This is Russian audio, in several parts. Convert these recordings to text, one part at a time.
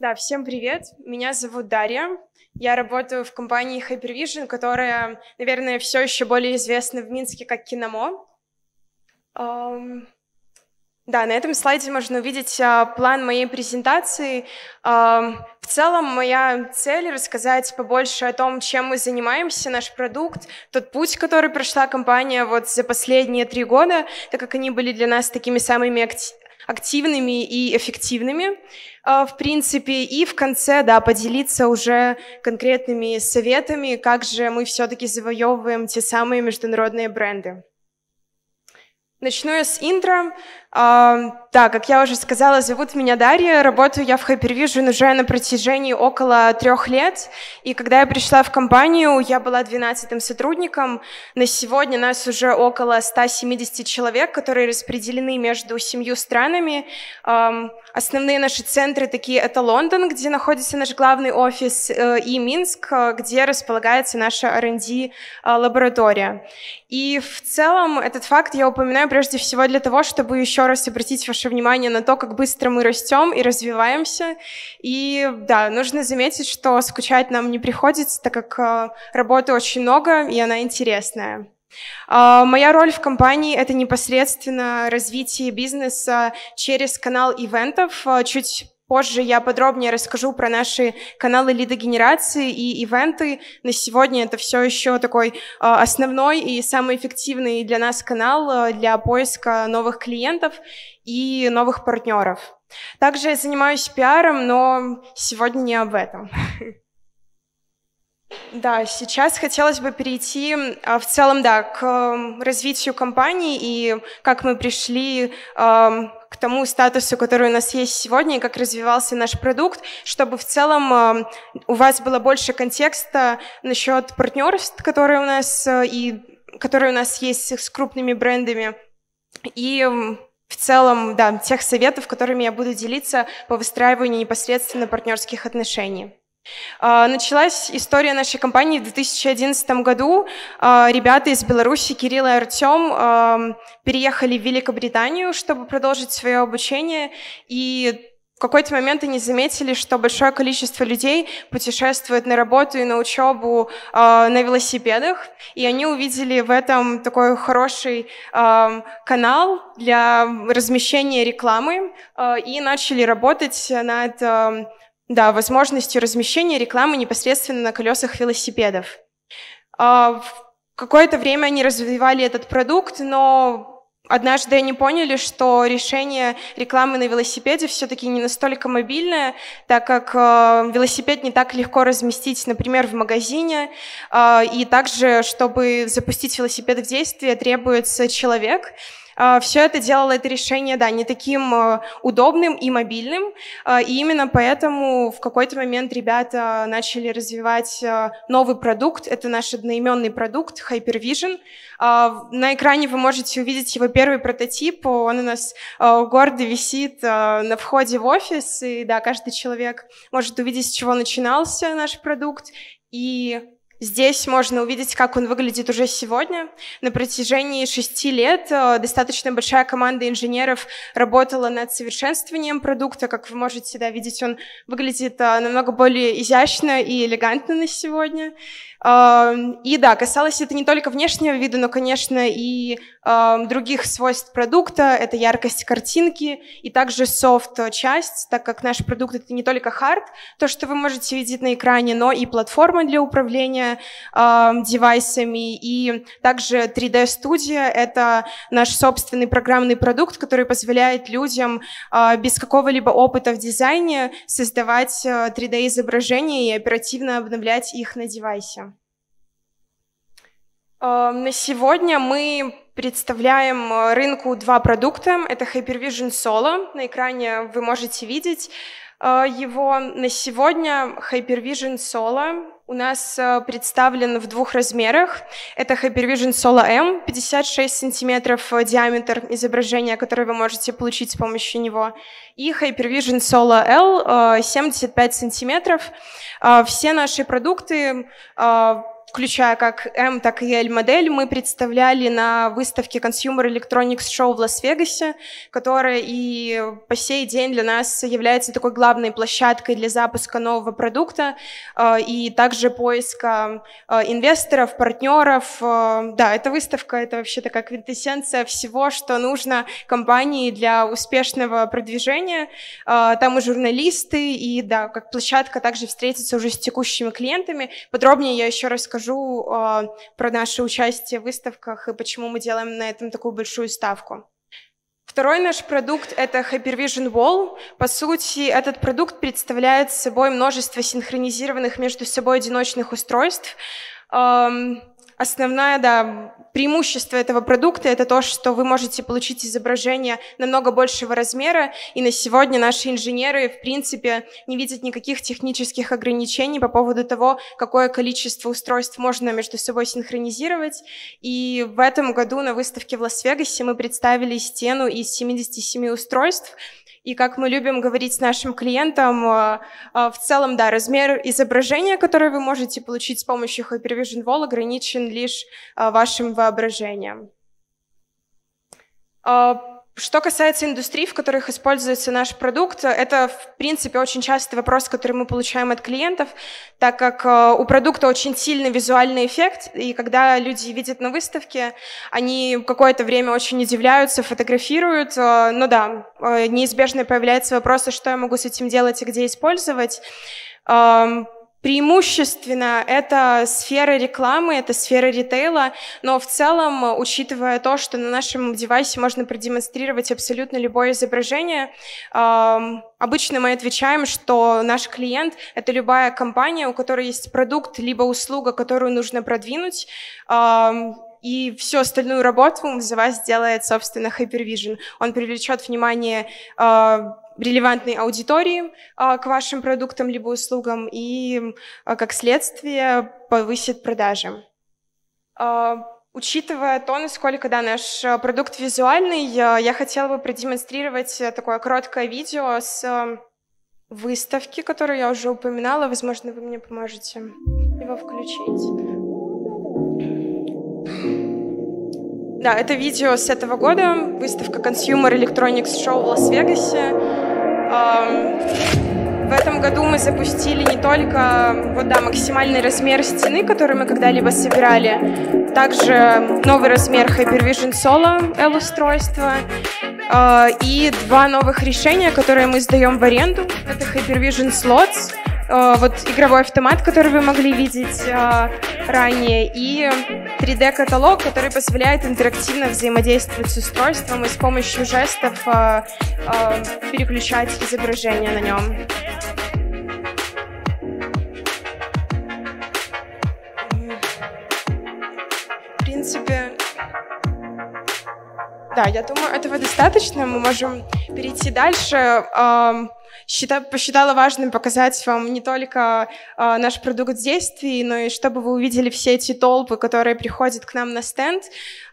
Да, всем привет. Меня зовут Дарья. Я работаю в компании Hypervision, которая, наверное, все еще более известна в Минске как Киномо. Um, да, на этом слайде можно увидеть uh, план моей презентации. Uh, в целом, моя цель — рассказать побольше о том, чем мы занимаемся, наш продукт, тот путь, который прошла компания вот за последние три года, так как они были для нас такими самыми активными и эффективными, а, в принципе, и в конце, да, поделиться уже конкретными советами, как же мы все-таки завоевываем те самые международные бренды. Начну я с интро. Да, как я уже сказала, зовут меня Дарья, работаю я в Hypervision уже на протяжении около трех лет, и когда я пришла в компанию, я была 12-м сотрудником. На сегодня нас уже около 170 человек, которые распределены между семью странами. Основные наши центры такие — это Лондон, где находится наш главный офис, э, и Минск, где располагается наша R&D э. И в целом этот факт я упоминаю прежде всего для того, чтобы еще еще раз обратить ваше внимание на то, как быстро мы растем и развиваемся. И да, нужно заметить, что скучать нам не приходится, так как э, работы очень много, и она интересная. Uh, моя роль в компании — это непосредственно развитие бизнеса через канал ивентов. Uh, чуть Позже я подробнее расскажу про наши каналы лидогенерации и ивенты. На сегодня это все еще такой э, основной и самый эффективный для нас канал э, для поиска новых клиентов и новых партнеров. Также я занимаюсь пиаром, но сегодня не об этом. Да, сейчас хотелось бы перейти а, в целом, да, к развитию компании и как мы пришли тому статусу, который у нас есть сегодня, и как развивался наш продукт, чтобы в целом у вас было больше контекста насчет партнерств, которые у нас и которые у нас есть с крупными брендами, и в целом, да, тех советов, которыми я буду делиться по выстраиванию непосредственно партнерских отношений. А, началась история нашей компании в 2011 году. А, ребята из Беларуси, Кирилл и Артем, переехали в Великобританию, чтобы продолжить свое обучение. И в какой-то момент они заметили, что большое количество людей путешествует на работу и на учебу на велосипедах, и они увидели в этом такой хороший канал для размещения рекламы и начали работать над да, возможностью размещения рекламы непосредственно на колесах велосипедов. А, какое-то время они развивали этот продукт, но однажды они поняли, что решение рекламы на велосипеде все-таки не настолько мобильное, так как э, велосипед не так легко разместить, например, в магазине, э, и также, чтобы запустить велосипед в действие, требуется человек, а, Все это делало это решение, да, не таким а, удобным и мобильным, а, и именно поэтому в какой-то момент ребята начали развивать новый продукт, это наш одноименный продукт Hypervision. На экране вы можете увидеть его первый прототип, он у нас гордо висит на входе в офис, и да, каждый человек может увидеть, с чего начинался наш продукт, и Здесь можно увидеть, как он выглядит уже сегодня. На протяжении шести лет э, достаточно большая команда инженеров работала над совершенствованием продукта. Как вы можете да, видеть, он выглядит э, намного более изящно и элегантно на сегодня. И да, касалось это не только внешнего вида, но, конечно, и других свойств продукта. Это яркость картинки и также софт-часть, так как наш продукт — это не только хард, то, что вы можете видеть на экране, но и платформа для управления девайсами, и также 3D-студия — это наш собственный программный продукт, который позволяет людям а, без какого-либо опыта в дизайне создавать 3D-изображения и оперативно обновлять их на девайсе. Эм, на сегодня мы представляем э, рынку два продукта. Это Hypervision Solo. На экране вы можете видеть э, его. На сегодня Hypervision Solo у нас э, представлен в двух размерах. Это Hypervision Solo M, 56 сантиметров диаметр изображения, которое вы можете получить с помощью него, и Hypervision Solo L, 75 сантиметров. Все наши продукты включая как M, так и L модель, мы представляли на выставке Consumer Electronics Show в Лас-Вегасе, которая и по сей день для нас является такой главной площадкой для запуска нового продукта э, и также поиска э, инвесторов, партнеров. Э, да, эта выставка — это вообще такая квинтэссенция всего, что нужно компании для успешного продвижения. Там и журналисты, и да, как площадка также встретиться уже с текущими клиентами. Подробнее я еще расскажу расскажу э, про наше участие в выставках и почему мы делаем на этом такую большую ставку. Второй наш продукт — это Hypervision Wall. По сути, этот продукт представляет собой множество синхронизированных между собой одиночных устройств, эм, Основное, да, преимущество этого продукта — это то, что вы можете получить изображение намного большего размера, и на сегодня наши инженеры, в принципе, не видят никаких технических ограничений по поводу того, какое количество устройств можно между собой синхронизировать. И в этом году на выставке в Лас-Вегасе мы представили стену из 77 устройств, и как мы любим говорить с нашим клиентом, э, э, в целом, да, размер изображения, которое вы можете получить с помощью Hypervision Wall, ограничен лишь э, вашим воображением. Что касается индустрий, в которых используется наш продукт, это, в принципе, очень частый вопрос, который мы получаем от клиентов, так как э, у продукта очень сильный визуальный эффект, и когда люди видят на выставке, они какое-то время очень удивляются, фотографируют, э, но да, э, неизбежно появляется вопрос, а что я могу с этим делать и где использовать. Эм, Преимущественно это сфера рекламы, это сфера ритейла, но в целом, учитывая то, что на нашем девайсе можно продемонстрировать абсолютно любое изображение, обычно мы отвечаем, что наш клиент — это любая компания, у которой есть продукт либо услуга, которую нужно продвинуть, и всю остальную работу за вас делает, собственно, Hypervision. Он привлечет внимание релевантной аудитории а, к вашим продуктам либо услугам и, а, как следствие, повысит продажи. А, учитывая то, насколько да, наш продукт визуальный, я хотела бы продемонстрировать такое короткое видео с выставки, которую я уже упоминала. Возможно, вы мне поможете его включить. Да, это видео с этого года, выставка Consumer Electronics Show в Лас-Вегасе. В этом году мы запустили не только вот, да, максимальный размер стены, который мы когда-либо собирали, также новый размер Hypervision Solo L-устройства а, и два новых решения, которые мы сдаем в аренду. Это Hypervision Slots — вот игровой автомат, который вы могли видеть э, ранее, и 3D-каталог, который позволяет интерактивно взаимодействовать с устройством и с помощью жестов э, переключать изображение на нем. В принципе, да, я думаю, этого достаточно. Мы можем перейти дальше считаю, посчитала важным показать вам не только э, наш продукт в действии, но и чтобы вы увидели все эти толпы, которые приходят к нам на стенд.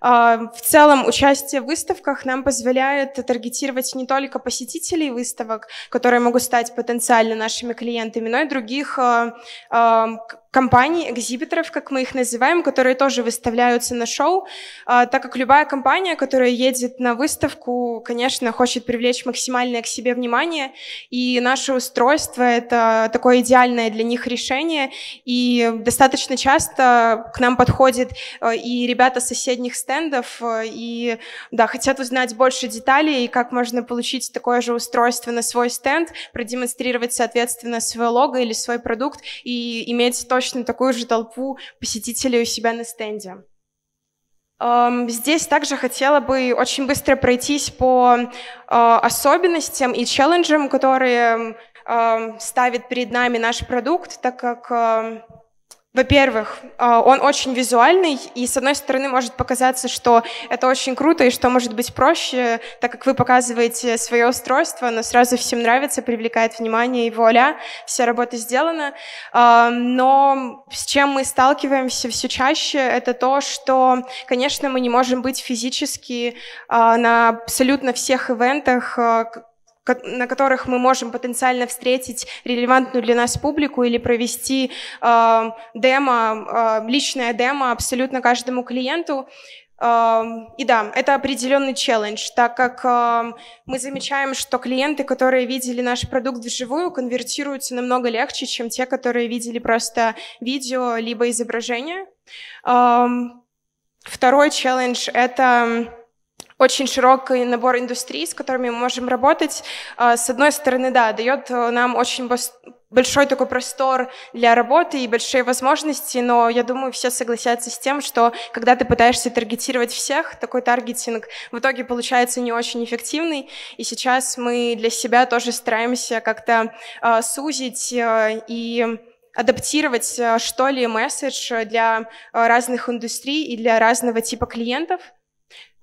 Э, в целом, участие в выставках нам позволяет таргетировать не только посетителей выставок, которые могут стать потенциально нашими клиентами, но и других э, э, компаний, экзибиторов, как мы их называем, которые тоже выставляются на шоу, так как любая компания, которая едет на выставку, конечно, хочет привлечь максимальное к себе внимание, и наше устройство — это такое идеальное для них решение, и достаточно часто к нам подходят э, и ребята соседних стендов, э, и да, хотят узнать больше деталей, как можно получить такое же устройство на свой стенд, продемонстрировать, соответственно, свое лого или свой продукт и иметь точно такую же толпу посетителей у себя на стенде. Эм, здесь также хотела бы очень быстро пройтись по э, особенностям и челленджам, которые эм, ставит перед нами наш продукт, так как эм, во-первых, а, он очень визуальный, и с одной стороны может показаться, что это очень круто и что может быть проще, так как вы показываете свое устройство, оно сразу всем нравится, привлекает внимание, и вуаля, вся работа сделана. А, но с чем мы сталкиваемся все чаще, это то, что, конечно, мы не можем быть физически а, на абсолютно всех ивентах, на которых мы можем потенциально встретить релевантную для нас публику или провести э, демо, э, личное демо абсолютно каждому клиенту. И да, это определенный челлендж, так как мы замечаем, что клиенты, которые видели наш продукт вживую, конвертируются намного легче, чем те, которые видели просто видео либо изображение. Второй челлендж — это очень широкий набор индустрий, с которыми мы можем работать. С одной стороны, да, дает нам очень большой такой простор для работы и большие возможности, но я думаю, все согласятся с тем, что когда ты пытаешься таргетировать всех, такой таргетинг в итоге получается не очень эффективный, и сейчас мы для себя тоже стараемся как-то э, сузить э, и адаптировать, э, что ли, месседж для э, разных индустрий и для разного типа клиентов.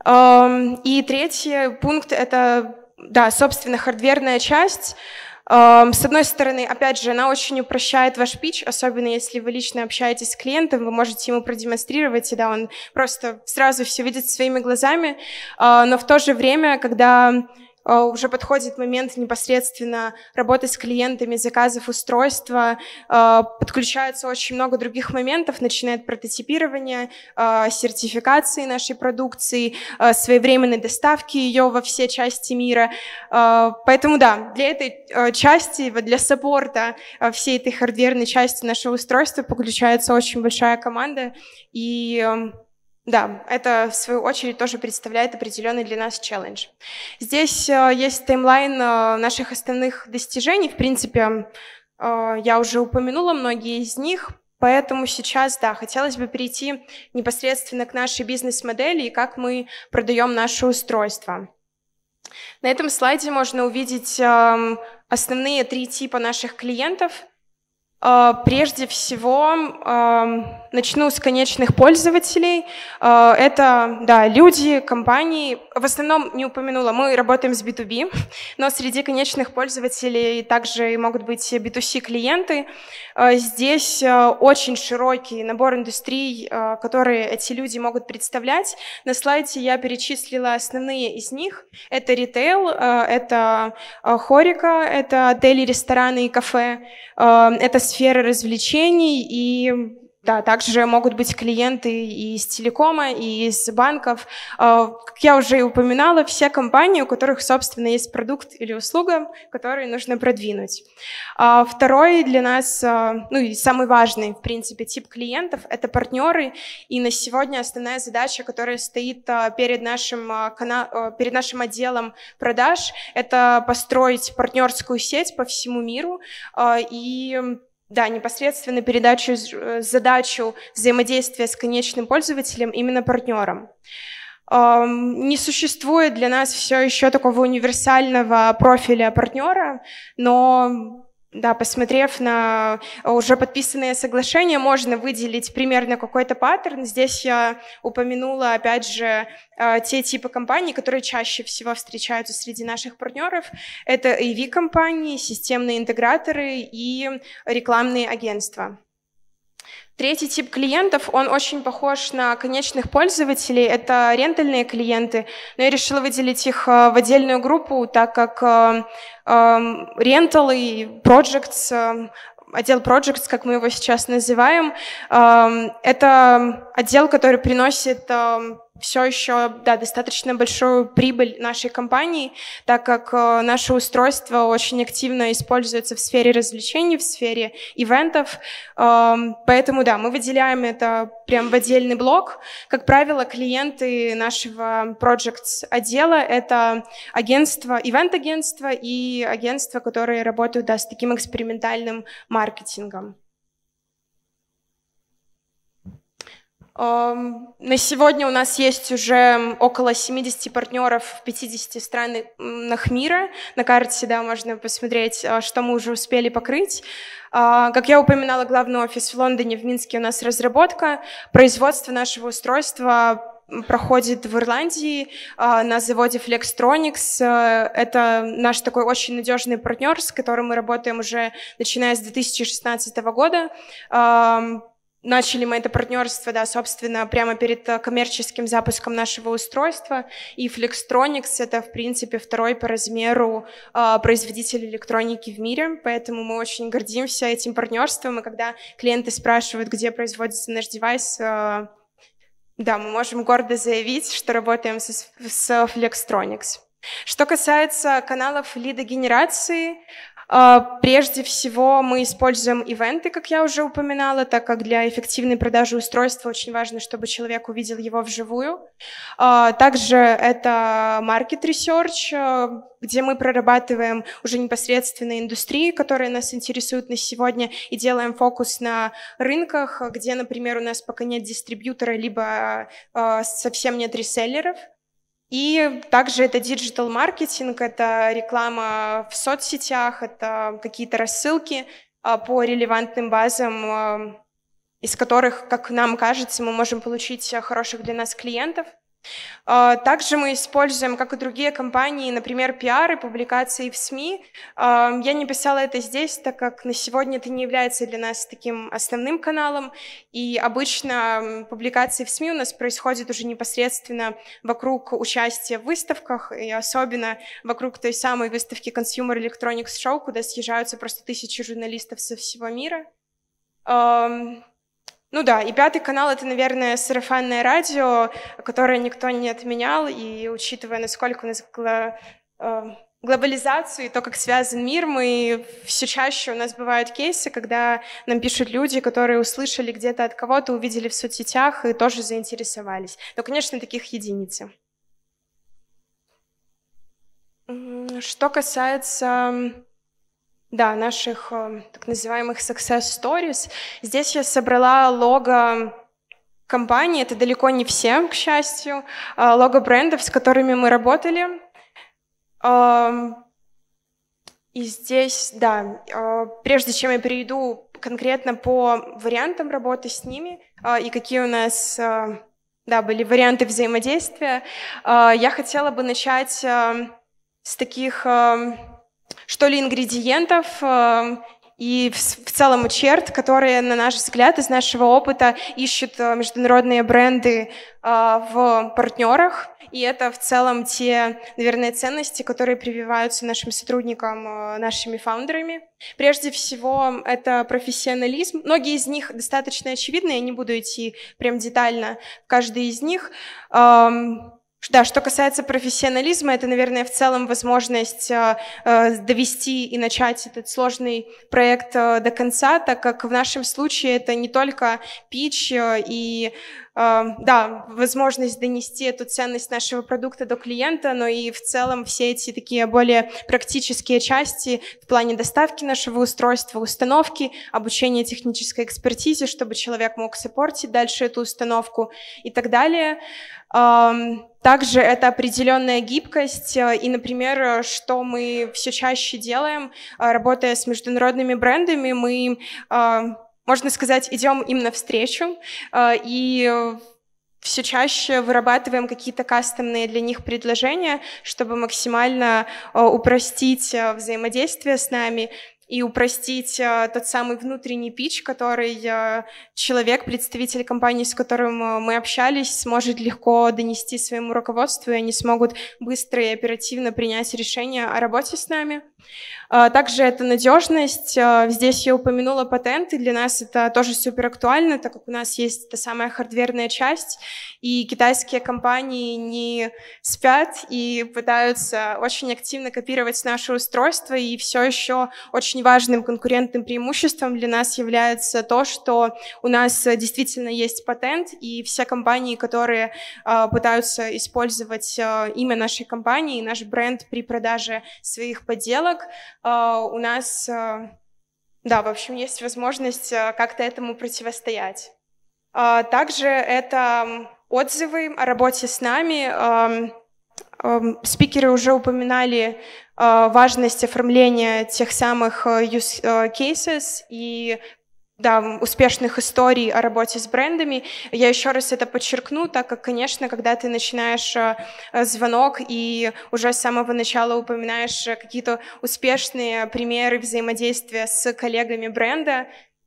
И третий пункт — это, да, собственно, хардверная часть — с одной стороны, опять же, она очень упрощает ваш пич, особенно если вы лично общаетесь с клиентом, вы можете ему продемонстрировать, и да, он просто сразу все видит своими глазами. А, но в то же время, когда уже подходит момент непосредственно работы с клиентами, заказов устройства, а, подключается очень много других моментов, начинает прототипирование, а, сертификации нашей продукции, своевременной доставки ее во все части мира. Поэтому да, для этой части, для саппорта всей этой хардверной части нашего устройства подключается очень большая команда, и да, это в свою очередь тоже представляет определенный для нас челлендж. Здесь э, есть таймлайн э, наших основных достижений. В принципе, э, я уже упомянула многие из них, поэтому сейчас, да, хотелось бы перейти непосредственно к нашей бизнес-модели и как мы продаем наше устройство. На этом слайде можно увидеть эм, основные три типа наших клиентов – прежде всего, начну с конечных пользователей. А, это, да, люди, компании. В основном, не упомянула, мы работаем с B2B, но среди конечных пользователей также могут быть B2C клиенты. А, здесь очень широкий набор индустрий, которые эти люди могут представлять. На слайде я перечислила основные из них. Это ритейл, это хорика, это отели, рестораны и кафе, это сферы развлечений и да, также могут быть клиенты и из телекома, и из банков. А, как я уже и упоминала, все компании, у которых, собственно, есть продукт или услуга, которые нужно продвинуть. А, второй для нас, а, ну и самый важный, в принципе, тип клиентов — это партнеры. И на сегодня основная задача, которая стоит перед нашим, перед нашим отделом продаж, это построить партнерскую сеть по всему миру и да, непосредственно передачу, э, задачу взаимодействия с конечным пользователем именно партнером. Не существует для нас все еще такого универсального профиля партнера, но да, посмотрев на уже подписанные соглашения, можно выделить примерно какой-то паттерн. Здесь я упомянула, опять же, э, те типы компаний, которые чаще всего встречаются среди наших партнеров. Это AV-компании, системные интеграторы и рекламные агентства. Третий тип клиентов, он очень похож на конечных пользователей. Это рентальные клиенты, но я решила выделить их э, в отдельную группу, так как рентал и projects отдел Projects, как мы его сейчас называем, это отдел, который приносит все еще да, достаточно большую прибыль нашей компании, так как э, наше устройство очень активно используется в сфере развлечений, в сфере ивентов. Э, поэтому да, мы выделяем это прям в отдельный блок. Как правило, клиенты нашего Projects отдела — это агентство, ивент-агентство и агентства, которые работают да, с таким экспериментальным маркетингом. На сегодня у нас есть уже около 70 партнеров в 50 странах мира. На карте да, можно посмотреть, а, что мы уже успели покрыть. А, как я упоминала, главный офис в Лондоне, в Минске у нас разработка. Производство нашего устройства проходит в Ирландии а, на заводе Flextronics. Это наш такой очень надежный партнер, с которым мы работаем уже начиная с 2016 года. Начали мы это партнерство, да, собственно, прямо перед э, коммерческим запуском нашего устройства. И Flextronics — это, в принципе, второй по размеру э, производитель электроники в мире, поэтому мы очень гордимся этим партнерством. И когда клиенты спрашивают, где производится наш девайс, э, да, мы можем гордо заявить, что работаем с, с Flextronics. Что касается каналов лидогенерации, прежде всего мы используем ивенты, как я уже упоминала, так как для эффективной продажи устройства очень важно, чтобы человек увидел его вживую. А, также это market research, а, где мы прорабатываем уже непосредственно индустрии, которые нас интересуют на сегодня, и делаем фокус на рынках, где, например, у нас пока нет дистрибьютора, либо совсем нет реселлеров. И также это digital маркетинг, это реклама в соцсетях, это какие-то рассылки а, по релевантным базам, а, из которых, как нам кажется, мы можем получить хороших для нас клиентов – а, также мы используем, как и другие компании, например, пиар и публикации в СМИ. А, я не писала это здесь, так как на сегодня это не является для нас таким основным каналом. И обычно публикации в СМИ у нас происходят уже непосредственно вокруг участия в выставках, и особенно вокруг той самой выставки Consumer Electronics Show, куда съезжаются просто тысячи журналистов со всего мира. Ну да, и пятый канал — это, наверное, сарафанное радио, которое никто не отменял, и учитывая, насколько у нас гла... Э, глобализацию и то, как связан мир, мы все чаще у нас бывают кейсы, когда нам пишут люди, которые услышали где-то от кого-то, увидели в соцсетях и тоже заинтересовались. Но, конечно, таких единицы. Что касается да, наших э, так называемых success stories. Здесь я собрала лого компании, это далеко не все, к счастью, э, лого брендов, с которыми мы работали. Эм, и здесь, да, э, прежде чем я перейду конкретно по вариантам работы с ними и какие у нас да, были варианты взаимодействия, я хотела бы начать с таких что ли, ингредиентов э, и в целом черт, которые, на наш взгляд, из нашего опыта ищут э, международные бренды э, в партнерах. И это в целом те, наверное, ценности, которые прививаются нашим сотрудникам, нашими фаундерами. Прежде всего, это профессионализм. Многие из них достаточно очевидны, я не буду идти прям детально в каждый из них. Эм, да, что касается профессионализма, это, наверное, в целом возможность э, э, довести и начать этот сложный проект э, до конца, так как в нашем случае это не только пич и да, возможность донести эту ценность нашего продукта до клиента, но и в целом все эти такие более практические части в плане доставки нашего устройства, установки, обучения технической экспертизе, чтобы человек мог саппортить дальше эту установку и так далее. Также это определенная гибкость, э, и, например, что мы все чаще делаем, э, работая с международными брендами, мы, э, можно сказать, идем им навстречу, и все чаще вырабатываем какие-то кастомные для них предложения, чтобы максимально упростить взаимодействие с нами и упростить э, тот самый внутренний пич, который э, человек, представитель компании, с которым э, мы общались, сможет легко донести своему руководству, и они смогут быстро и оперативно принять решение о работе с нами. Также это надежность. А, здесь я упомянула патенты. Для нас это тоже супер актуально, так как у нас есть та самая хардверная часть, и китайские компании не спят и пытаются очень активно копировать наше устройство, и все еще очень важным конкурентным преимуществом для нас является то, что у нас действительно есть патент, и все компании, которые а, пытаются использовать имя нашей компании, наш бренд при продаже своих подделок, а, у нас, а, да, в общем, есть возможность а, как-то этому противостоять. Также это отзывы о работе с нами. Спикеры уже упоминали важность оформления тех самых use cases и да, успешных историй о работе с брендами. Я еще раз это подчеркну, так как, конечно, когда ты начинаешь э, звонок и уже с самого начала упоминаешь какие-то успешные примеры взаимодействия с коллегами бренда,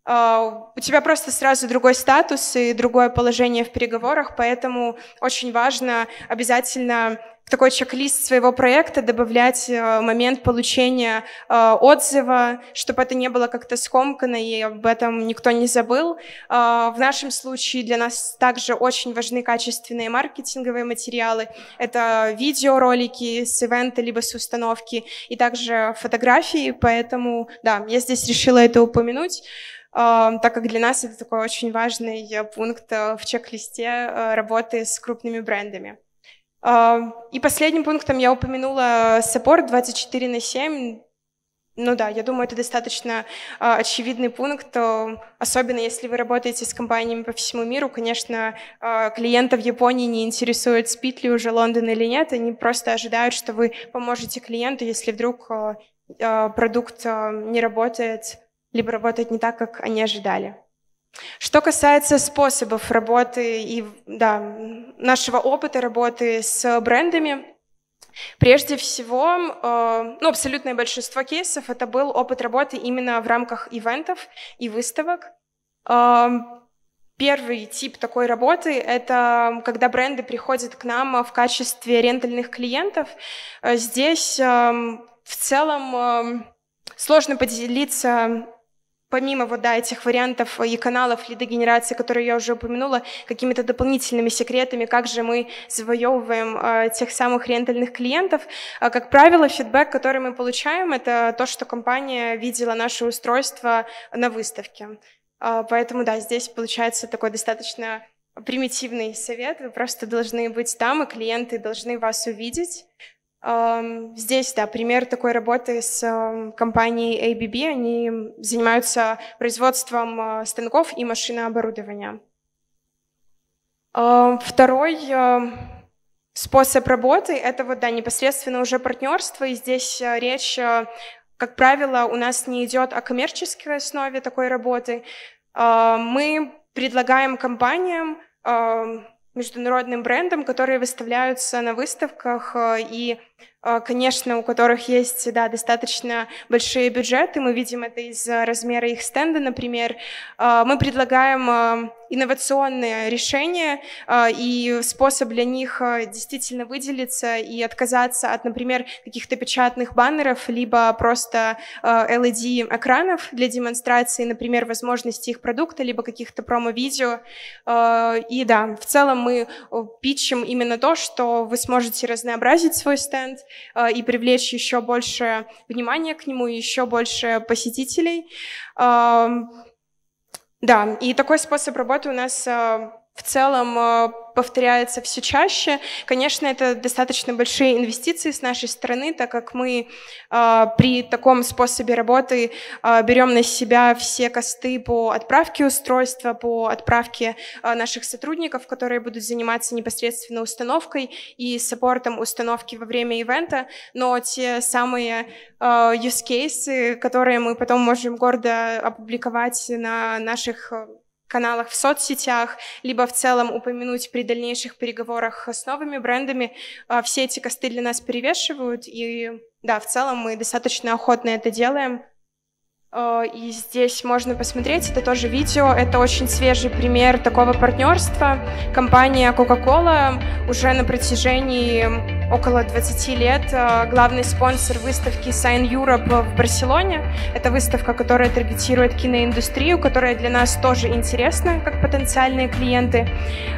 у тебя просто сразу другой статус и другое положение в переговорах, поэтому очень важно обязательно в такой чек-лист своего проекта добавлять э, момент получения э, отзыва, чтобы это не было как-то скомкано и об этом никто не забыл. Э, в нашем случае для нас также очень важны качественные маркетинговые материалы. Это видеоролики с ивента либо с установки и также фотографии, поэтому, да, я здесь решила это упомянуть так как для нас это такой очень важный пункт в чек-листе работы с крупными брендами. И последним пунктом я упомянула саппорт 24 на 7. Ну да, я думаю, это достаточно э, очевидный пункт, особенно если вы работаете с компаниями по всему миру. Конечно, э, клиента в Японии не интересует, спит ли уже Лондон или нет, они просто ожидают, что вы поможете клиенту, если вдруг э, продукт не работает, либо работает не так, как они ожидали. Что касается способов работы и да, нашего опыта работы с брендами, прежде всего, э, ну, абсолютное большинство кейсов это был опыт работы именно в рамках ивентов и выставок. Э, первый тип такой работы — это когда бренды приходят к нам в качестве рентальных клиентов. Э, здесь в целом сложно поделиться помимо вот, да, этих вариантов и каналов лидогенерации, которые я уже упомянула, какими-то дополнительными секретами, как же мы завоевываем э, тех самых рентальных клиентов. А, как правило, фидбэк, который мы получаем, это то, что компания видела наше устройство на выставке. Э, поэтому, да, здесь получается такой достаточно примитивный совет. Вы просто должны быть там, и клиенты должны вас увидеть. Здесь, да, пример такой работы с компанией ABB. Они занимаются производством а, станков и машинооборудования. Второй способ работы — это вот, да, непосредственно уже партнерство. И здесь а, речь, а, как правило, у нас не идет о коммерческой основе такой работы. Мы предлагаем компаниям международным брендам, которые выставляются на выставках и а, конечно, у которых есть да, достаточно большие бюджеты. Мы видим это из размера их стенда, например. Мы предлагаем инновационные решения и способ для них действительно выделиться и отказаться от, например, каких-то печатных баннеров, либо просто LED-экранов для демонстрации, например, возможности их продукта, либо каких-то промо-видео. И да, в целом мы питчим именно то, что вы сможете разнообразить свой стенд, и привлечь еще больше внимания к нему, еще больше посетителей. Да, и такой способ работы у нас э, в целом э, повторяется все чаще. Конечно, это достаточно большие инвестиции с нашей стороны, так как мы э, при таком способе работы э, берем на себя все косты по отправке устройства, по отправке э, наших сотрудников, которые будут заниматься непосредственно установкой и саппортом установки во время ивента, но те самые э, use cases, которые мы потом можем гордо опубликовать на наших каналах в соцсетях, либо в целом упомянуть при дальнейших переговорах с новыми брендами. А, все эти косты для нас перевешивают, и да, в целом мы достаточно охотно это делаем. А, и здесь можно посмотреть, это тоже видео, это очень свежий пример такого партнерства. Компания Coca-Cola уже на протяжении около 20 лет э, главный спонсор выставки Sign Europe в Барселоне. Это выставка, которая таргетирует киноиндустрию, которая для нас тоже интересна, как потенциальные клиенты.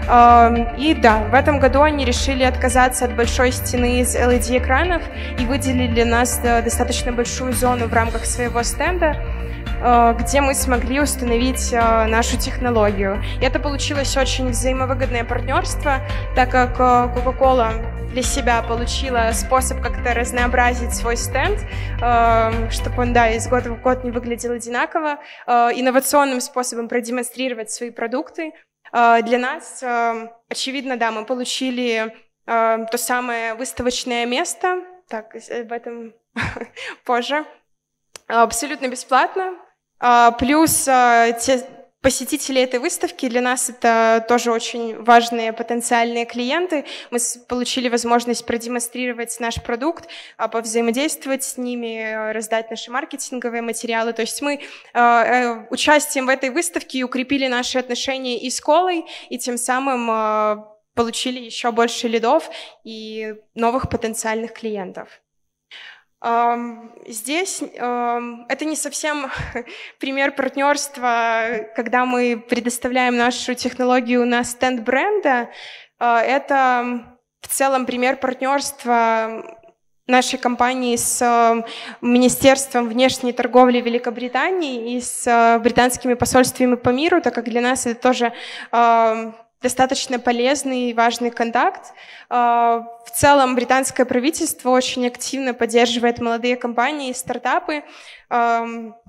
Эм, и да, в этом году они решили отказаться от большой стены из LED-экранов и выделили для нас э, достаточно большую зону в рамках своего стенда э, где мы смогли установить нашу технологию. И это получилось очень взаимовыгодное партнерство, так как Coca-Cola для себя получила способ как-то разнообразить свой стенд, э, чтобы он, да, из года в год не выглядел одинаково, э, инновационным способом продемонстрировать свои продукты. Э, для нас, очевидно, да, мы получили то самое выставочное место, так, об этом позже, абсолютно бесплатно, плюс те посетители этой выставки для нас это тоже очень важные потенциальные клиенты. Мы получили возможность продемонстрировать наш продукт, а, повзаимодействовать с ними, раздать наши маркетинговые материалы. То есть мы а, э, участием в этой выставке укрепили наши отношения и с Колой, и тем самым а, получили еще больше лидов и новых потенциальных клиентов. Здесь это не совсем пример партнерства, когда мы предоставляем нашу технологию на стенд бренда. А, это в целом пример партнерства нашей компании с Министерством внешней торговли Великобритании и с британскими посольствами по миру, так как для нас это тоже достаточно полезный и важный контакт. А, в целом британское правительство очень активно поддерживает молодые компании и стартапы.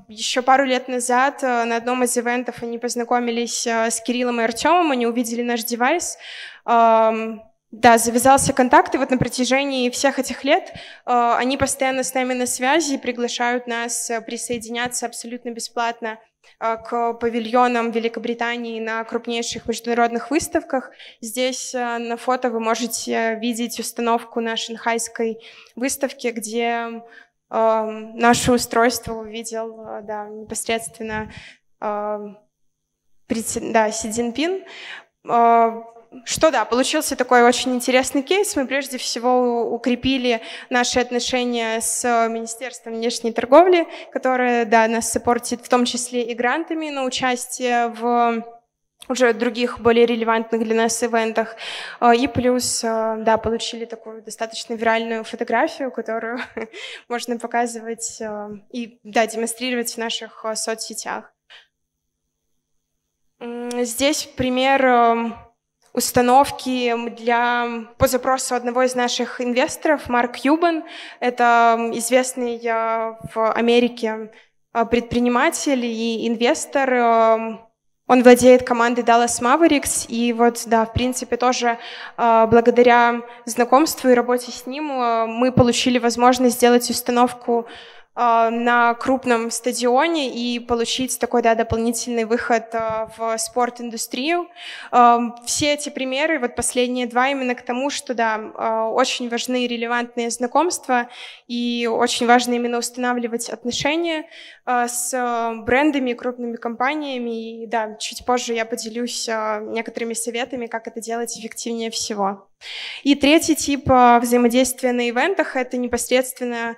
Еще пару лет назад а, на одном из ивентов они познакомились а, с Кириллом и Артемом, они увидели наш девайс. Да, завязался контакт, и вот на протяжении всех этих лет они постоянно с нами на связи и приглашают нас присоединяться абсолютно бесплатно а, к павильонам Великобритании на крупнейших международных выставках. Здесь а, на фото вы можете видеть установку на шанхайской выставке, где э, наше устройство увидел да, непосредственно э, да, Си Цзиньпин. Что да, получился такой очень интересный кейс. Мы прежде всего укрепили наши отношения с Министерством внешней торговли, которое да, нас саппортит в том числе и грантами на участие в уже других более релевантных для нас ивентах. А, и плюс, а, да, получили такую достаточно виральную фотографию, которую можно показывать а, и, да, демонстрировать в наших соцсетях. Здесь пример установки для, по запросу одного из наших инвесторов, Марк Юбан. Это известный в Америке а, предприниматель и инвестор. Он владеет командой Dallas Mavericks, и вот, да, в принципе, тоже а, благодаря знакомству и работе с ним а, мы получили возможность сделать установку на крупном стадионе и получить такой да, дополнительный выход а, в спорт-индустрию. А, все эти примеры, вот последние два, именно к тому, что да, очень важны релевантные знакомства и очень важно именно устанавливать отношения с брендами, крупными компаниями. И да, чуть позже я поделюсь некоторыми советами, как это делать эффективнее всего. И третий тип взаимодействия на ивентах — это непосредственно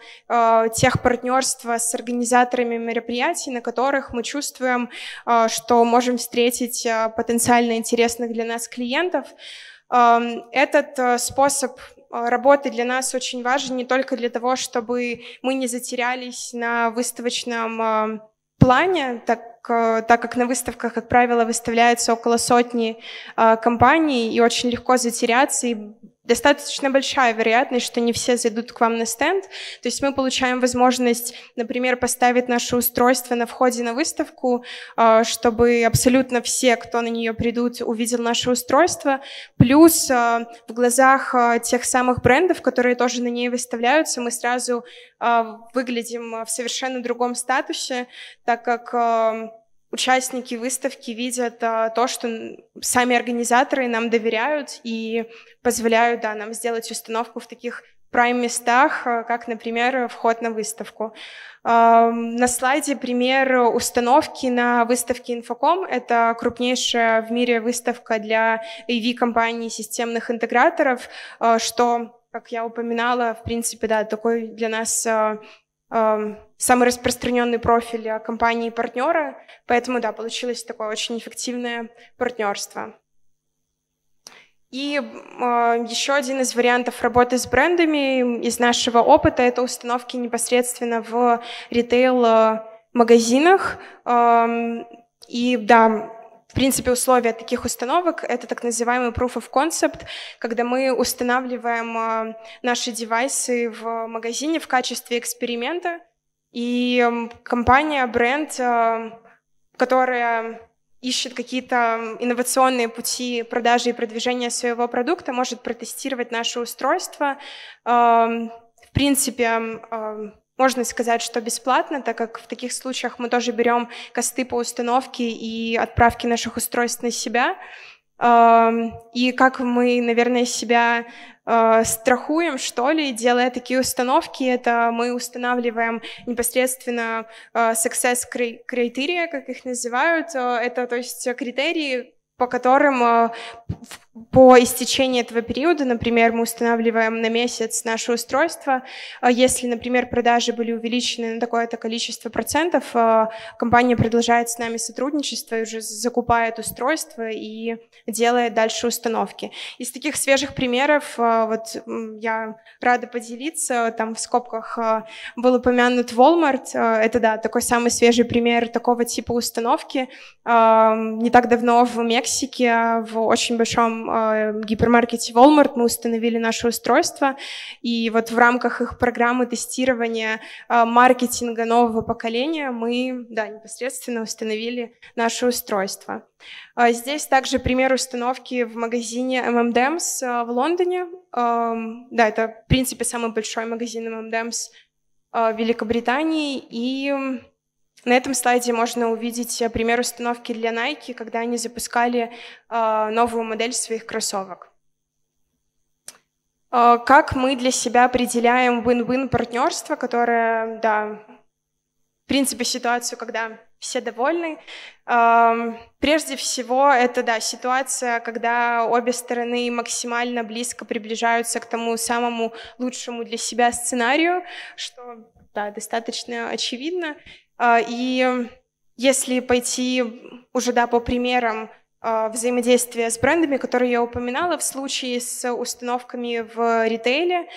тех партнеров, партнерства с организаторами мероприятий, на которых мы чувствуем, а, что можем встретить а, потенциально интересных для нас клиентов. Этот а, способ работы для нас очень важен не только для того, чтобы мы не затерялись на выставочном плане, так, так как на выставках, как правило, выставляется около сотни компаний, и очень легко затеряться и достаточно большая вероятность, что не все зайдут к вам на стенд. То есть мы получаем возможность, например, поставить наше устройство на входе на выставку, а, чтобы абсолютно все, кто на нее придут, увидел наше устройство. Плюс а, в глазах а, тех самых брендов, которые тоже на ней выставляются, мы сразу выглядим в совершенно другом статусе, так как участники выставки видят а, то, что сами организаторы нам доверяют и позволяют да, нам сделать установку в таких прайм-местах, а, как, например, вход на выставку. На слайде пример установки на выставке Infocom. Это крупнейшая в мире выставка для AV-компаний системных интеграторов, а, что, как я упоминала, в принципе, да, такой для нас а, самый распространенный профиль компании-партнера, поэтому, да, получилось такое очень эффективное партнерство. И э, еще один из вариантов работы с брендами из нашего опыта – это установки непосредственно в ритейл-магазинах. Э, и да, в принципе, условия таких установок — это так называемый proof of concept, когда мы устанавливаем э, наши девайсы в магазине в качестве эксперимента, и компания, бренд, э, которая ищет какие-то инновационные пути продажи и продвижения своего продукта, может протестировать наше устройство. В принципе, можно сказать, что бесплатно, так как в таких случаях мы тоже берем косты по установке и отправке наших устройств на себя. И как мы, наверное, себя э, страхуем, что ли, делая такие установки, это мы устанавливаем непосредственно э, success criteria, как их называют. Э, это, то есть, критерии, по которым по истечении этого периода, например, мы устанавливаем на месяц наше устройство. А если, например, продажи были увеличены на такое-то количество процентов, а, компания продолжает с нами сотрудничество и уже закупает устройство и делает дальше установки. Из таких свежих примеров, а, вот я рада поделиться, там в скобках был упомянут Walmart. Это, да, такой самый свежий пример такого типа установки. Не так давно в Мексике, в очень большом гипермаркете Walmart мы установили наше устройство, и вот в рамках их программы тестирования э, маркетинга нового поколения мы, да, непосредственно установили наше устройство. Э, здесь также пример установки в магазине M&M's э, в Лондоне. Э, да, это, в принципе, самый большой магазин M&M's в Великобритании, и на этом слайде можно увидеть э, пример установки для Nike, когда они запускали э, новую модель своих кроссовок. Э, как мы для себя определяем win-win партнерство, которое, да, в принципе, ситуацию, когда все довольны. Прежде всего, это, да, ситуация, когда обе стороны максимально близко приближаются к тому самому лучшему для себя сценарию, что, да, достаточно очевидно. А, и если пойти уже да, по примерам а, взаимодействия с брендами, которые я упоминала, в случае с установками в ритейле,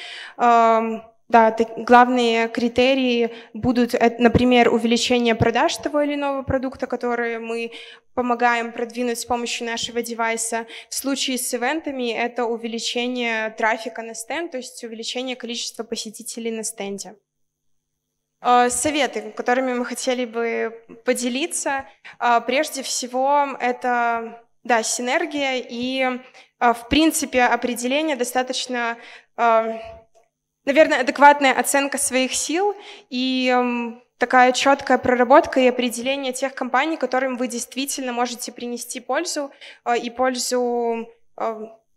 да, главные критерии будут, э, например, увеличение продаж того или иного продукта, который мы помогаем продвинуть с помощью нашего девайса. В случае с ивентами это увеличение трафика на стенд, то есть увеличение количества посетителей на стенде. Э, советы, которыми мы хотели бы поделиться. Э, прежде всего, это да, синергия и, э, в принципе, определение достаточно, наверное, адекватная оценка своих сил и эм, такая четкая проработка и определение тех компаний, которым вы действительно можете принести пользу и пользу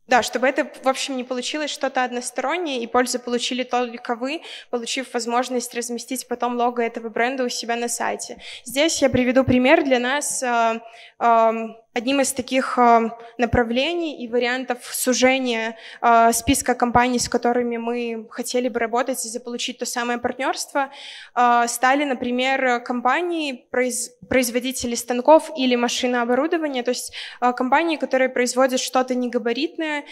да, чтобы это, в общем, не получилось что-то одностороннее, и пользу получили только вы, получив возможность разместить потом лого этого бренда у себя на сайте. Здесь я приведу пример для нас. Э, э, Одним из таких э, направлений и вариантов сужения э, списка компаний, с которыми мы хотели бы работать и заполучить то самое партнерство, э, стали, например, компании, производители станков или машинооборудования, то есть компании, которые производят что-то негабаритное,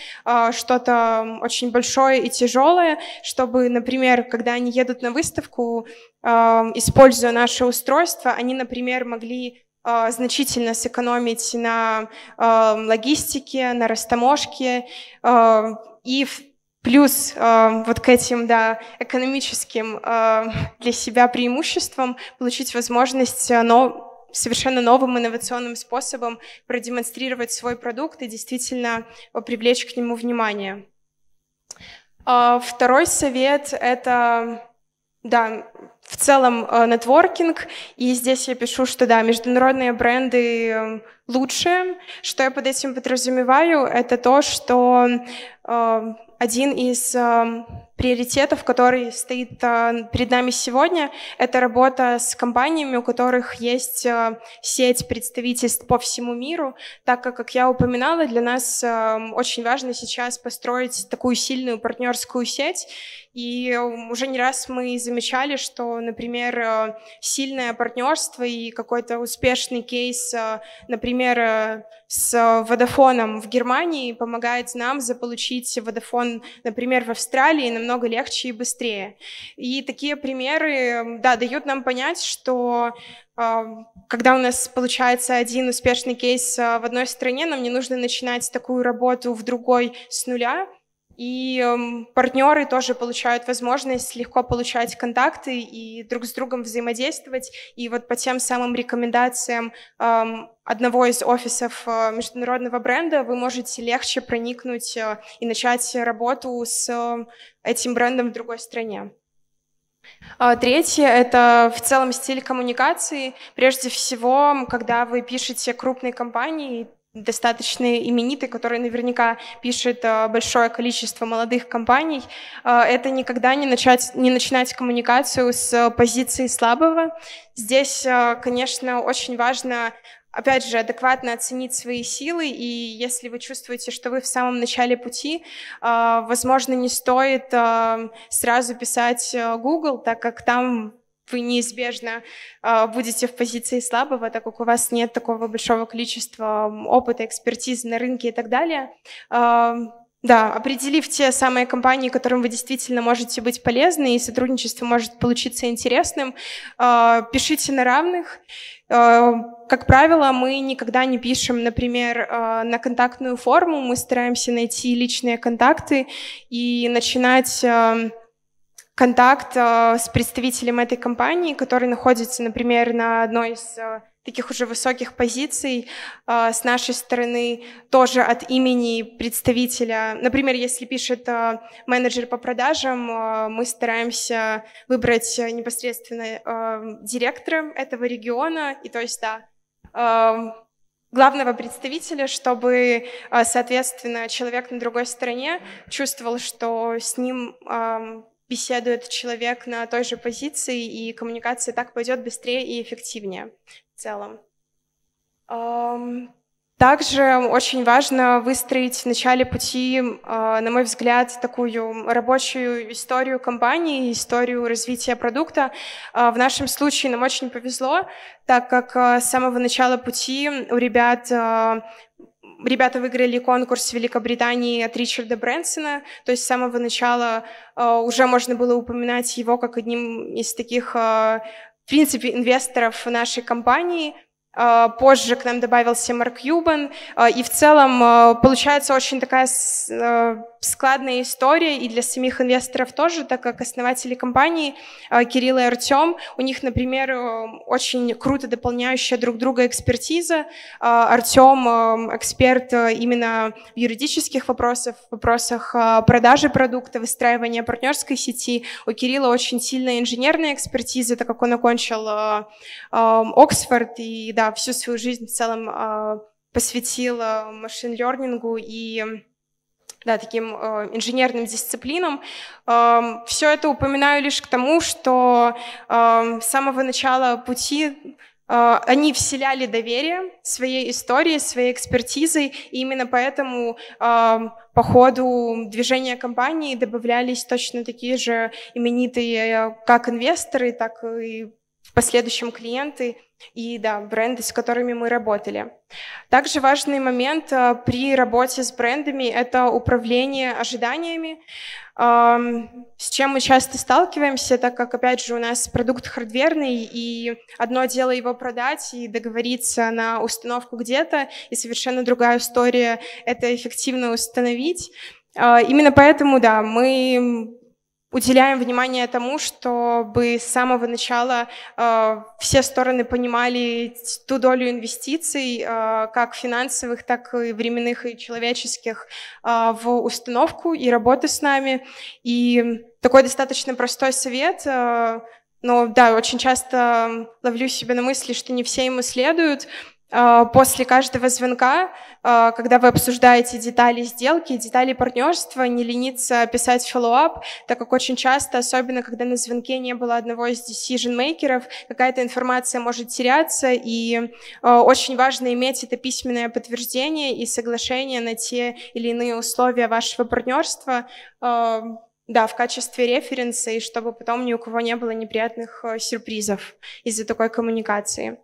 что-то очень большое и тяжелое, чтобы, например, когда они едут на выставку, используя наше устройство, они, например, могли значительно сэкономить на а, логистике, на растаможке а, и плюс вот к этим да, экономическим для себя преимуществам получить возможность но, совершенно новым инновационным способом продемонстрировать свой продукт и действительно привлечь к нему внимание. Второй совет — это да, в целом э, нетворкинг, и здесь я пишу, что да, международные бренды э, лучшие. Что я под этим подразумеваю, это то, что э, один из э, приоритетов, который стоит э, перед нами сегодня, это работа с компаниями, у которых есть э, сеть представительств по всему миру, так как, как я упоминала, для нас очень важно сейчас построить такую сильную партнерскую сеть, и уже не раз мы замечали, что, например, сильное партнерство и какой-то успешный кейс, например, с Водофоном в Германии помогает нам заполучить Водофон, например, в Австралии намного легче и быстрее. И такие примеры, да, дают нам понять, что когда у нас получается один успешный кейс а, в одной стране, нам не нужно начинать такую работу в другой с нуля, и э, партнеры тоже получают возможность легко получать контакты и друг с другом взаимодействовать. И вот по тем самым рекомендациям э, одного из офисов э, международного бренда вы можете легче проникнуть э, и начать работу с э, этим брендом в другой стране. А, третье — это в целом стиль коммуникации. Прежде всего, когда вы пишете крупной компании, достаточно именитый, который наверняка пишет а, большое количество молодых компаний, а, это никогда не, начать, не начинать коммуникацию с позиции слабого. Здесь, конечно, очень важно опять же, адекватно оценить свои силы, и если вы чувствуете, что вы в самом начале пути, возможно, не стоит сразу писать Google, так как там вы неизбежно будете в позиции слабого, так как у вас нет такого большого количества опыта, экспертизы на рынке и так далее. Да, определив те самые компании, которым вы действительно можете быть полезны, и сотрудничество может получиться интересным, пишите на равных. Э, как правило, мы никогда не пишем, например, э, на контактную форму, мы стараемся найти личные контакты и начинать э, контакт с представителем этой компании, который находится, например, на одной из таких уже высоких позиций э, с нашей стороны тоже от имени представителя. Например, если пишет э, менеджер по продажам, э, мы стараемся выбрать непосредственно э, директора этого региона, и то есть, да, э, главного представителя, чтобы, соответственно, человек на другой стороне чувствовал, что с ним беседует человек на той же позиции, и коммуникация так пойдет быстрее и эффективнее в целом. Также очень важно выстроить в начале пути, а, на мой взгляд, такую рабочую историю компании, историю развития продукта. А, в нашем случае нам очень повезло, так как а, с самого начала пути у ребят Ребята выиграли конкурс в Великобритании от Ричарда Брэнсона, то есть с самого начала уже можно было упоминать его как одним из таких в принципе, инвесторов нашей компании – позже к нам добавился Марк Юбан. А, и в целом а, получается очень такая складная история и для самих инвесторов тоже, так как основатели компании Кирилл и Артем, у них, например, очень круто дополняющая друг друга экспертиза. Артем эксперт именно в юридических вопросах, в вопросах продажи продукта, выстраивания партнерской сети. У Кирилла очень сильная инженерная экспертиза, так как он окончил Оксфорд и, да, всю свою жизнь в целом а, посвятила машин-лернингу и да, таким э, инженерным дисциплинам. Э, все это упоминаю лишь к тому, что э, с самого начала пути э, они вселяли доверие своей истории, своей экспертизой, и именно поэтому э, по ходу движения компании добавлялись точно такие же именитые как инвесторы, так и в последующем клиенты и да, бренды, с которыми мы работали. Также важный момент э, при работе с брендами — это управление ожиданиями, с чем мы часто сталкиваемся, так как, опять же, у нас продукт хардверный, и одно дело его продать и договориться на установку где-то, и совершенно другая история — это эффективно установить. А, именно поэтому, да, мы уделяем внимание тому, чтобы с самого начала э, все стороны понимали ту долю инвестиций, э, как финансовых, так и временных и человеческих, э, в установку и работу с нами. И такой достаточно простой совет. Э, но да, очень часто ловлю себя на мысли, что не все ему следуют. А, после каждого звонка, а, когда вы обсуждаете детали сделки, детали партнерства, не лениться писать follow-up, так как очень часто, особенно когда на звонке не было одного из decision-мейкеров, какая-то информация может теряться, и а, очень важно иметь это письменное подтверждение и соглашение на те или иные условия вашего партнерства, да, в качестве референса, и чтобы потом ни у кого не было неприятных сюрпризов из-за такой коммуникации.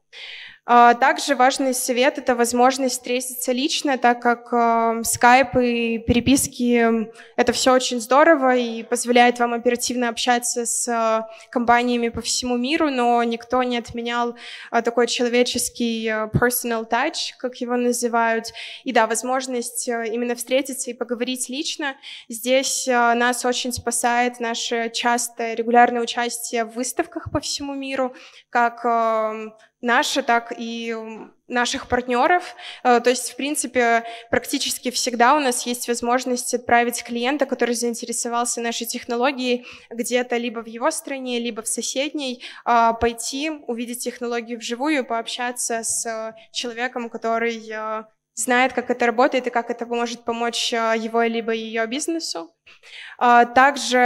А, также важный совет — это возможность встретиться лично, так как скайп и переписки — это все очень здорово и позволяет вам оперативно общаться с а, компаниями по всему миру, но никто не отменял а, такой человеческий personal touch, как его называют. И да, возможность именно встретиться и поговорить лично. Здесь нас очень спасает наше частое регулярное участие в выставках по всему миру, как наше, так и наших партнеров. Э, то есть, в принципе, практически всегда у нас есть возможность отправить клиента, который заинтересовался нашей технологией где-то либо в его стране, либо в соседней, э, пойти, увидеть технологию вживую, пообщаться с человеком, который э, знает, как это работает и как это может помочь его либо ее бизнесу. Также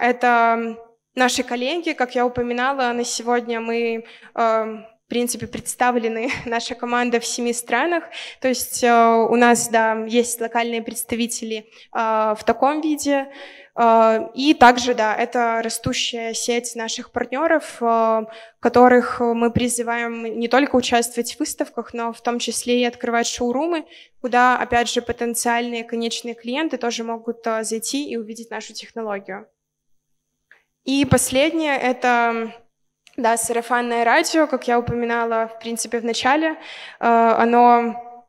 это наши коллеги, как я упоминала, на сегодня мы в принципе, представлены наша команда в семи странах. То есть э, у нас, да, есть локальные представители э, в таком виде. Э, и также, да, это растущая сеть наших партнеров, которых мы призываем не только участвовать в выставках, но в том числе и открывать шоурумы, куда, опять же, потенциальные конечные клиенты тоже могут зайти и увидеть нашу технологию. И последнее — это да, сарафанное радио, как я упоминала, в принципе, в начале, э, оно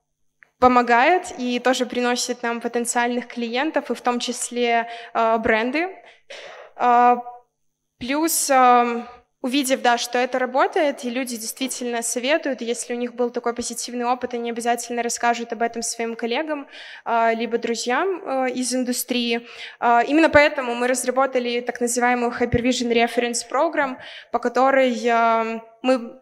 помогает и тоже приносит нам потенциальных клиентов, и в том числе э, бренды. Э, плюс увидев, да, что это работает, и люди действительно советуют, если у них был такой позитивный опыт, они обязательно расскажут об этом своим коллегам, а, либо друзьям а, из индустрии. А, именно поэтому мы разработали так называемую Hypervision Reference Program, по которой мы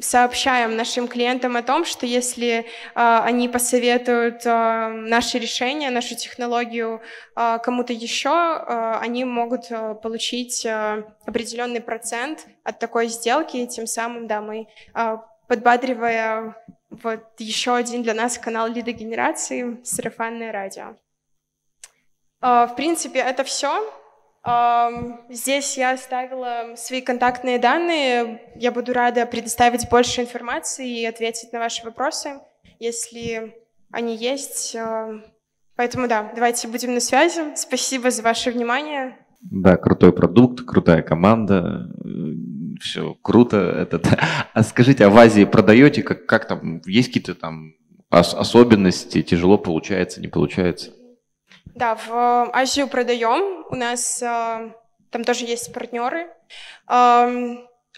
сообщаем нашим клиентам о том, что если э, они посоветуют э, наше решение, нашу технологию э, кому-то еще, э, они могут э, получить э, определенный процент от такой сделки, и тем самым, да, мы э, подбадривая вот еще один для нас канал лидогенерации «Сарафанное радио». Э, в принципе, это все. Здесь я оставила свои контактные данные. Я буду рада предоставить больше информации и ответить на ваши вопросы, если они есть. Поэтому да, давайте будем на связи. Спасибо за ваше внимание. Да, крутой продукт, крутая команда, все круто. Это, а скажите, а в Азии продаете, как, как там, есть какие-то там особенности, тяжело получается, не получается? Да, в э, Азию продаем. У нас э, там тоже есть партнеры.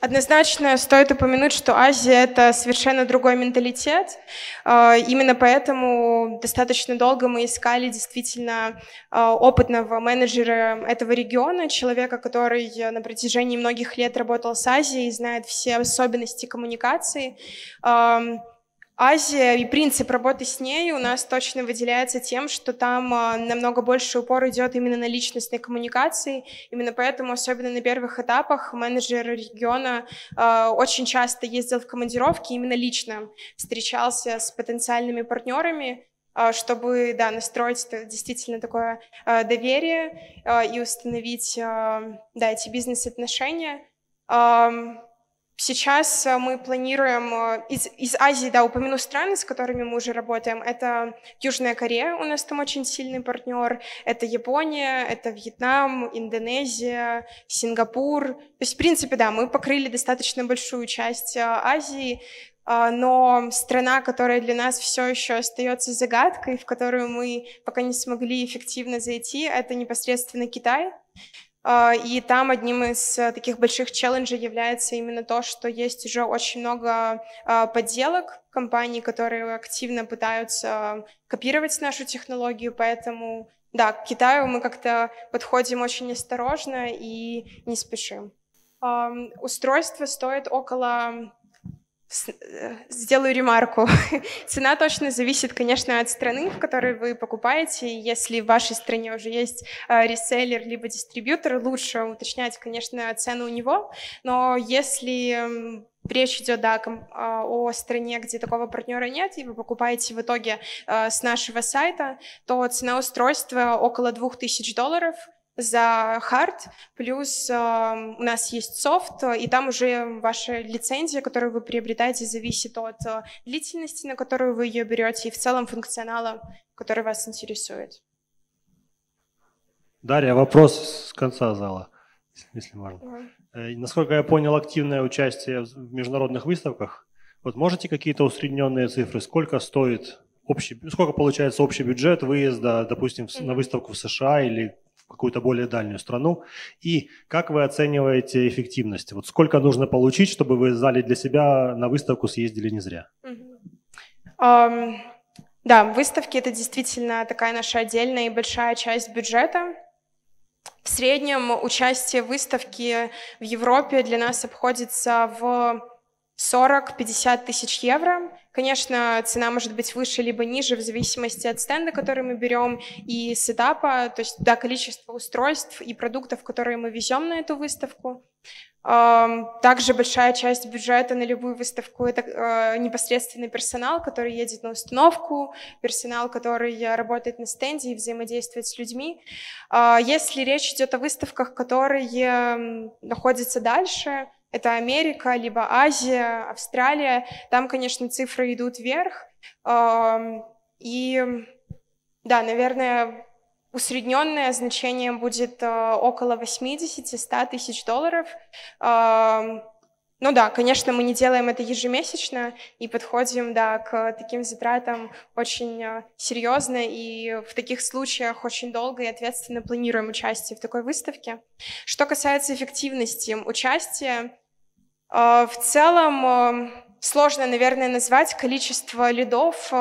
Однозначно стоит упомянуть, что Азия — это совершенно другой менталитет. Э, именно поэтому достаточно долго мы искали действительно опытного менеджера этого региона, человека, который на протяжении многих лет работал с Азией, знает все особенности коммуникации. Азия и принцип работы с ней у нас точно выделяется тем, что там а, намного больше упор идет именно на личностной коммуникации. Именно поэтому, особенно на первых этапах, менеджер региона а, очень часто ездил в командировки, именно лично встречался с потенциальными партнерами, а, чтобы да, настроить действительно такое доверие и установить да, эти бизнес-отношения. Сейчас э, мы планируем э, из, из Азии, да, упомяну страны, с которыми мы уже работаем. Это Южная Корея, у нас там очень сильный партнер. Это Япония, это Вьетнам, Индонезия, Сингапур. То есть, в принципе, да, мы покрыли достаточно большую часть э, Азии, но страна, которая для нас все еще остается загадкой, в которую мы пока не смогли эффективно зайти, это непосредственно Китай. А, и там одним из э, таких больших челленджей является именно то, что есть уже очень много а, подделок компаний, которые активно пытаются копировать нашу технологию, поэтому да, к Китаю мы как-то подходим очень осторожно и не спешим. Устройство стоит около сделаю ремарку. Цена точно зависит, конечно, от страны, в которой вы покупаете. Если в вашей стране уже есть э, реселлер либо дистрибьютор, лучше уточнять, конечно, цену у него. Но если речь идет да, а, о стране, где такого партнера нет, и вы покупаете в итоге э, с нашего сайта, то цена устройства около 2000 долларов – за хард, плюс э, у нас есть софт, и там уже ваша лицензия, которую вы приобретаете, зависит от э, длительности, на которую вы ее берете, и в целом функционала, который вас интересует. Дарья, вопрос с конца зала, если можно. Э, насколько я понял, активное участие в международных выставках. Вот можете какие-то усредненные цифры, сколько стоит общий, сколько получается общий бюджет выезда, допустим, на выставку в США или какую-то более дальнюю страну. И как вы оцениваете эффективность? Вот сколько нужно получить, чтобы вы сдали для себя на выставку съездили не зря? Um, да, выставки — это действительно такая наша отдельная и большая часть бюджета. В среднем участие в выставке в Европе для нас обходится в 40-50 тысяч евро. Конечно, цена может быть выше либо ниже в зависимости от стенда, который мы берем, и сетапа, то есть да, количество устройств и продуктов, которые мы везем на эту выставку. Также большая часть бюджета на любую выставку — это э, непосредственный персонал, который едет на установку, персонал, который работает на стенде и взаимодействует с людьми. А, если речь идет о выставках, которые находятся дальше, это Америка, либо Азия, Австралия. Там, конечно, цифры идут вверх. И да, наверное, усредненное значение будет э, около 80-100 тысяч долларов. Ну да, конечно, мы не делаем это ежемесячно и подходим да, к таким затратам очень э, серьезно и в таких случаях очень долго и ответственно планируем участие в такой выставке. Что касается эффективности участия, э, в целом э, сложно, наверное, назвать количество лидов,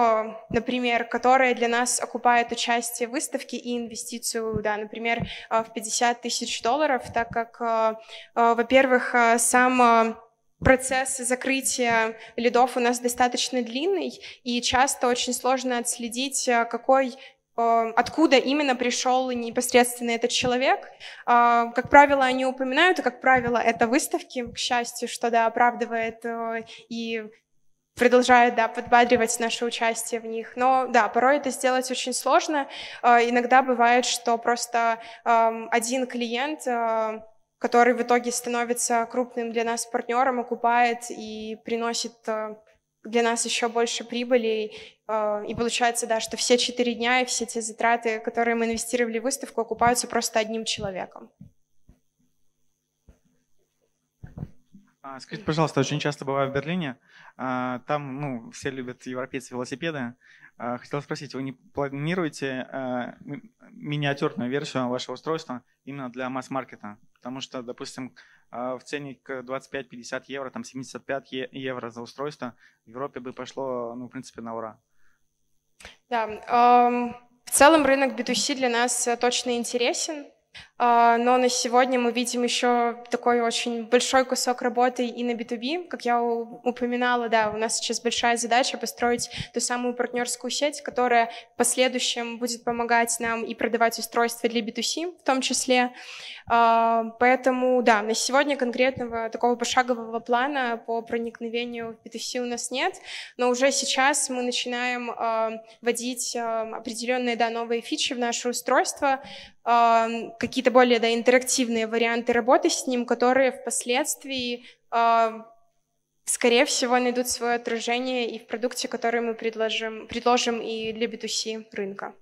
например, которые для нас окупают участие в выставке и инвестицию, да, например, в 50 тысяч долларов, так как, во-первых, сам процесс закрытия лидов у нас достаточно длинный, и часто очень сложно отследить, э, какой э, откуда именно пришел непосредственно этот человек. Э, как правило, они упоминают, и, как правило, это выставки, к счастью, что да, оправдывает и продолжает да, подбадривать наше участие в них. Но да, порой это сделать очень сложно. Иногда бывает, что просто эм, один клиент который в итоге становится крупным для нас партнером, окупает и приносит э, для нас еще больше прибыли. Э, и получается, да, что все четыре дня и все те затраты, которые мы инвестировали в выставку, окупаются просто одним человеком. Скажите, пожалуйста, очень часто бываю в Берлине. А, там, ну, все любят европейцы велосипеды. А, хотел спросить, вы не планируете миниатюрную версию вашего устройства именно для масс-маркета? Потому что, допустим, в ценник 25-50 евро, там 75 евро за устройство в Европе бы пошло, ну, в принципе, на ура. Да, в целом рынок B2C для нас э, точно интересен. А, но на сегодня мы видим еще такой очень большой кусок работы и на B2B. Как я упоминала, да, у нас сейчас большая задача построить ту самую партнерскую сеть, которая в последующем будет помогать нам и продавать устройства для B2C в том числе. А, поэтому, да, на сегодня конкретного такого пошагового плана по проникновению в B2C у нас нет, но уже сейчас мы начинаем а, вводить определенные, да, новые фичи в наше устройство, какие-то более да, интерактивные варианты работы с ним, которые впоследствии, скорее всего, найдут свое отражение и в продукте, который мы предложим, предложим и для B2C рынка.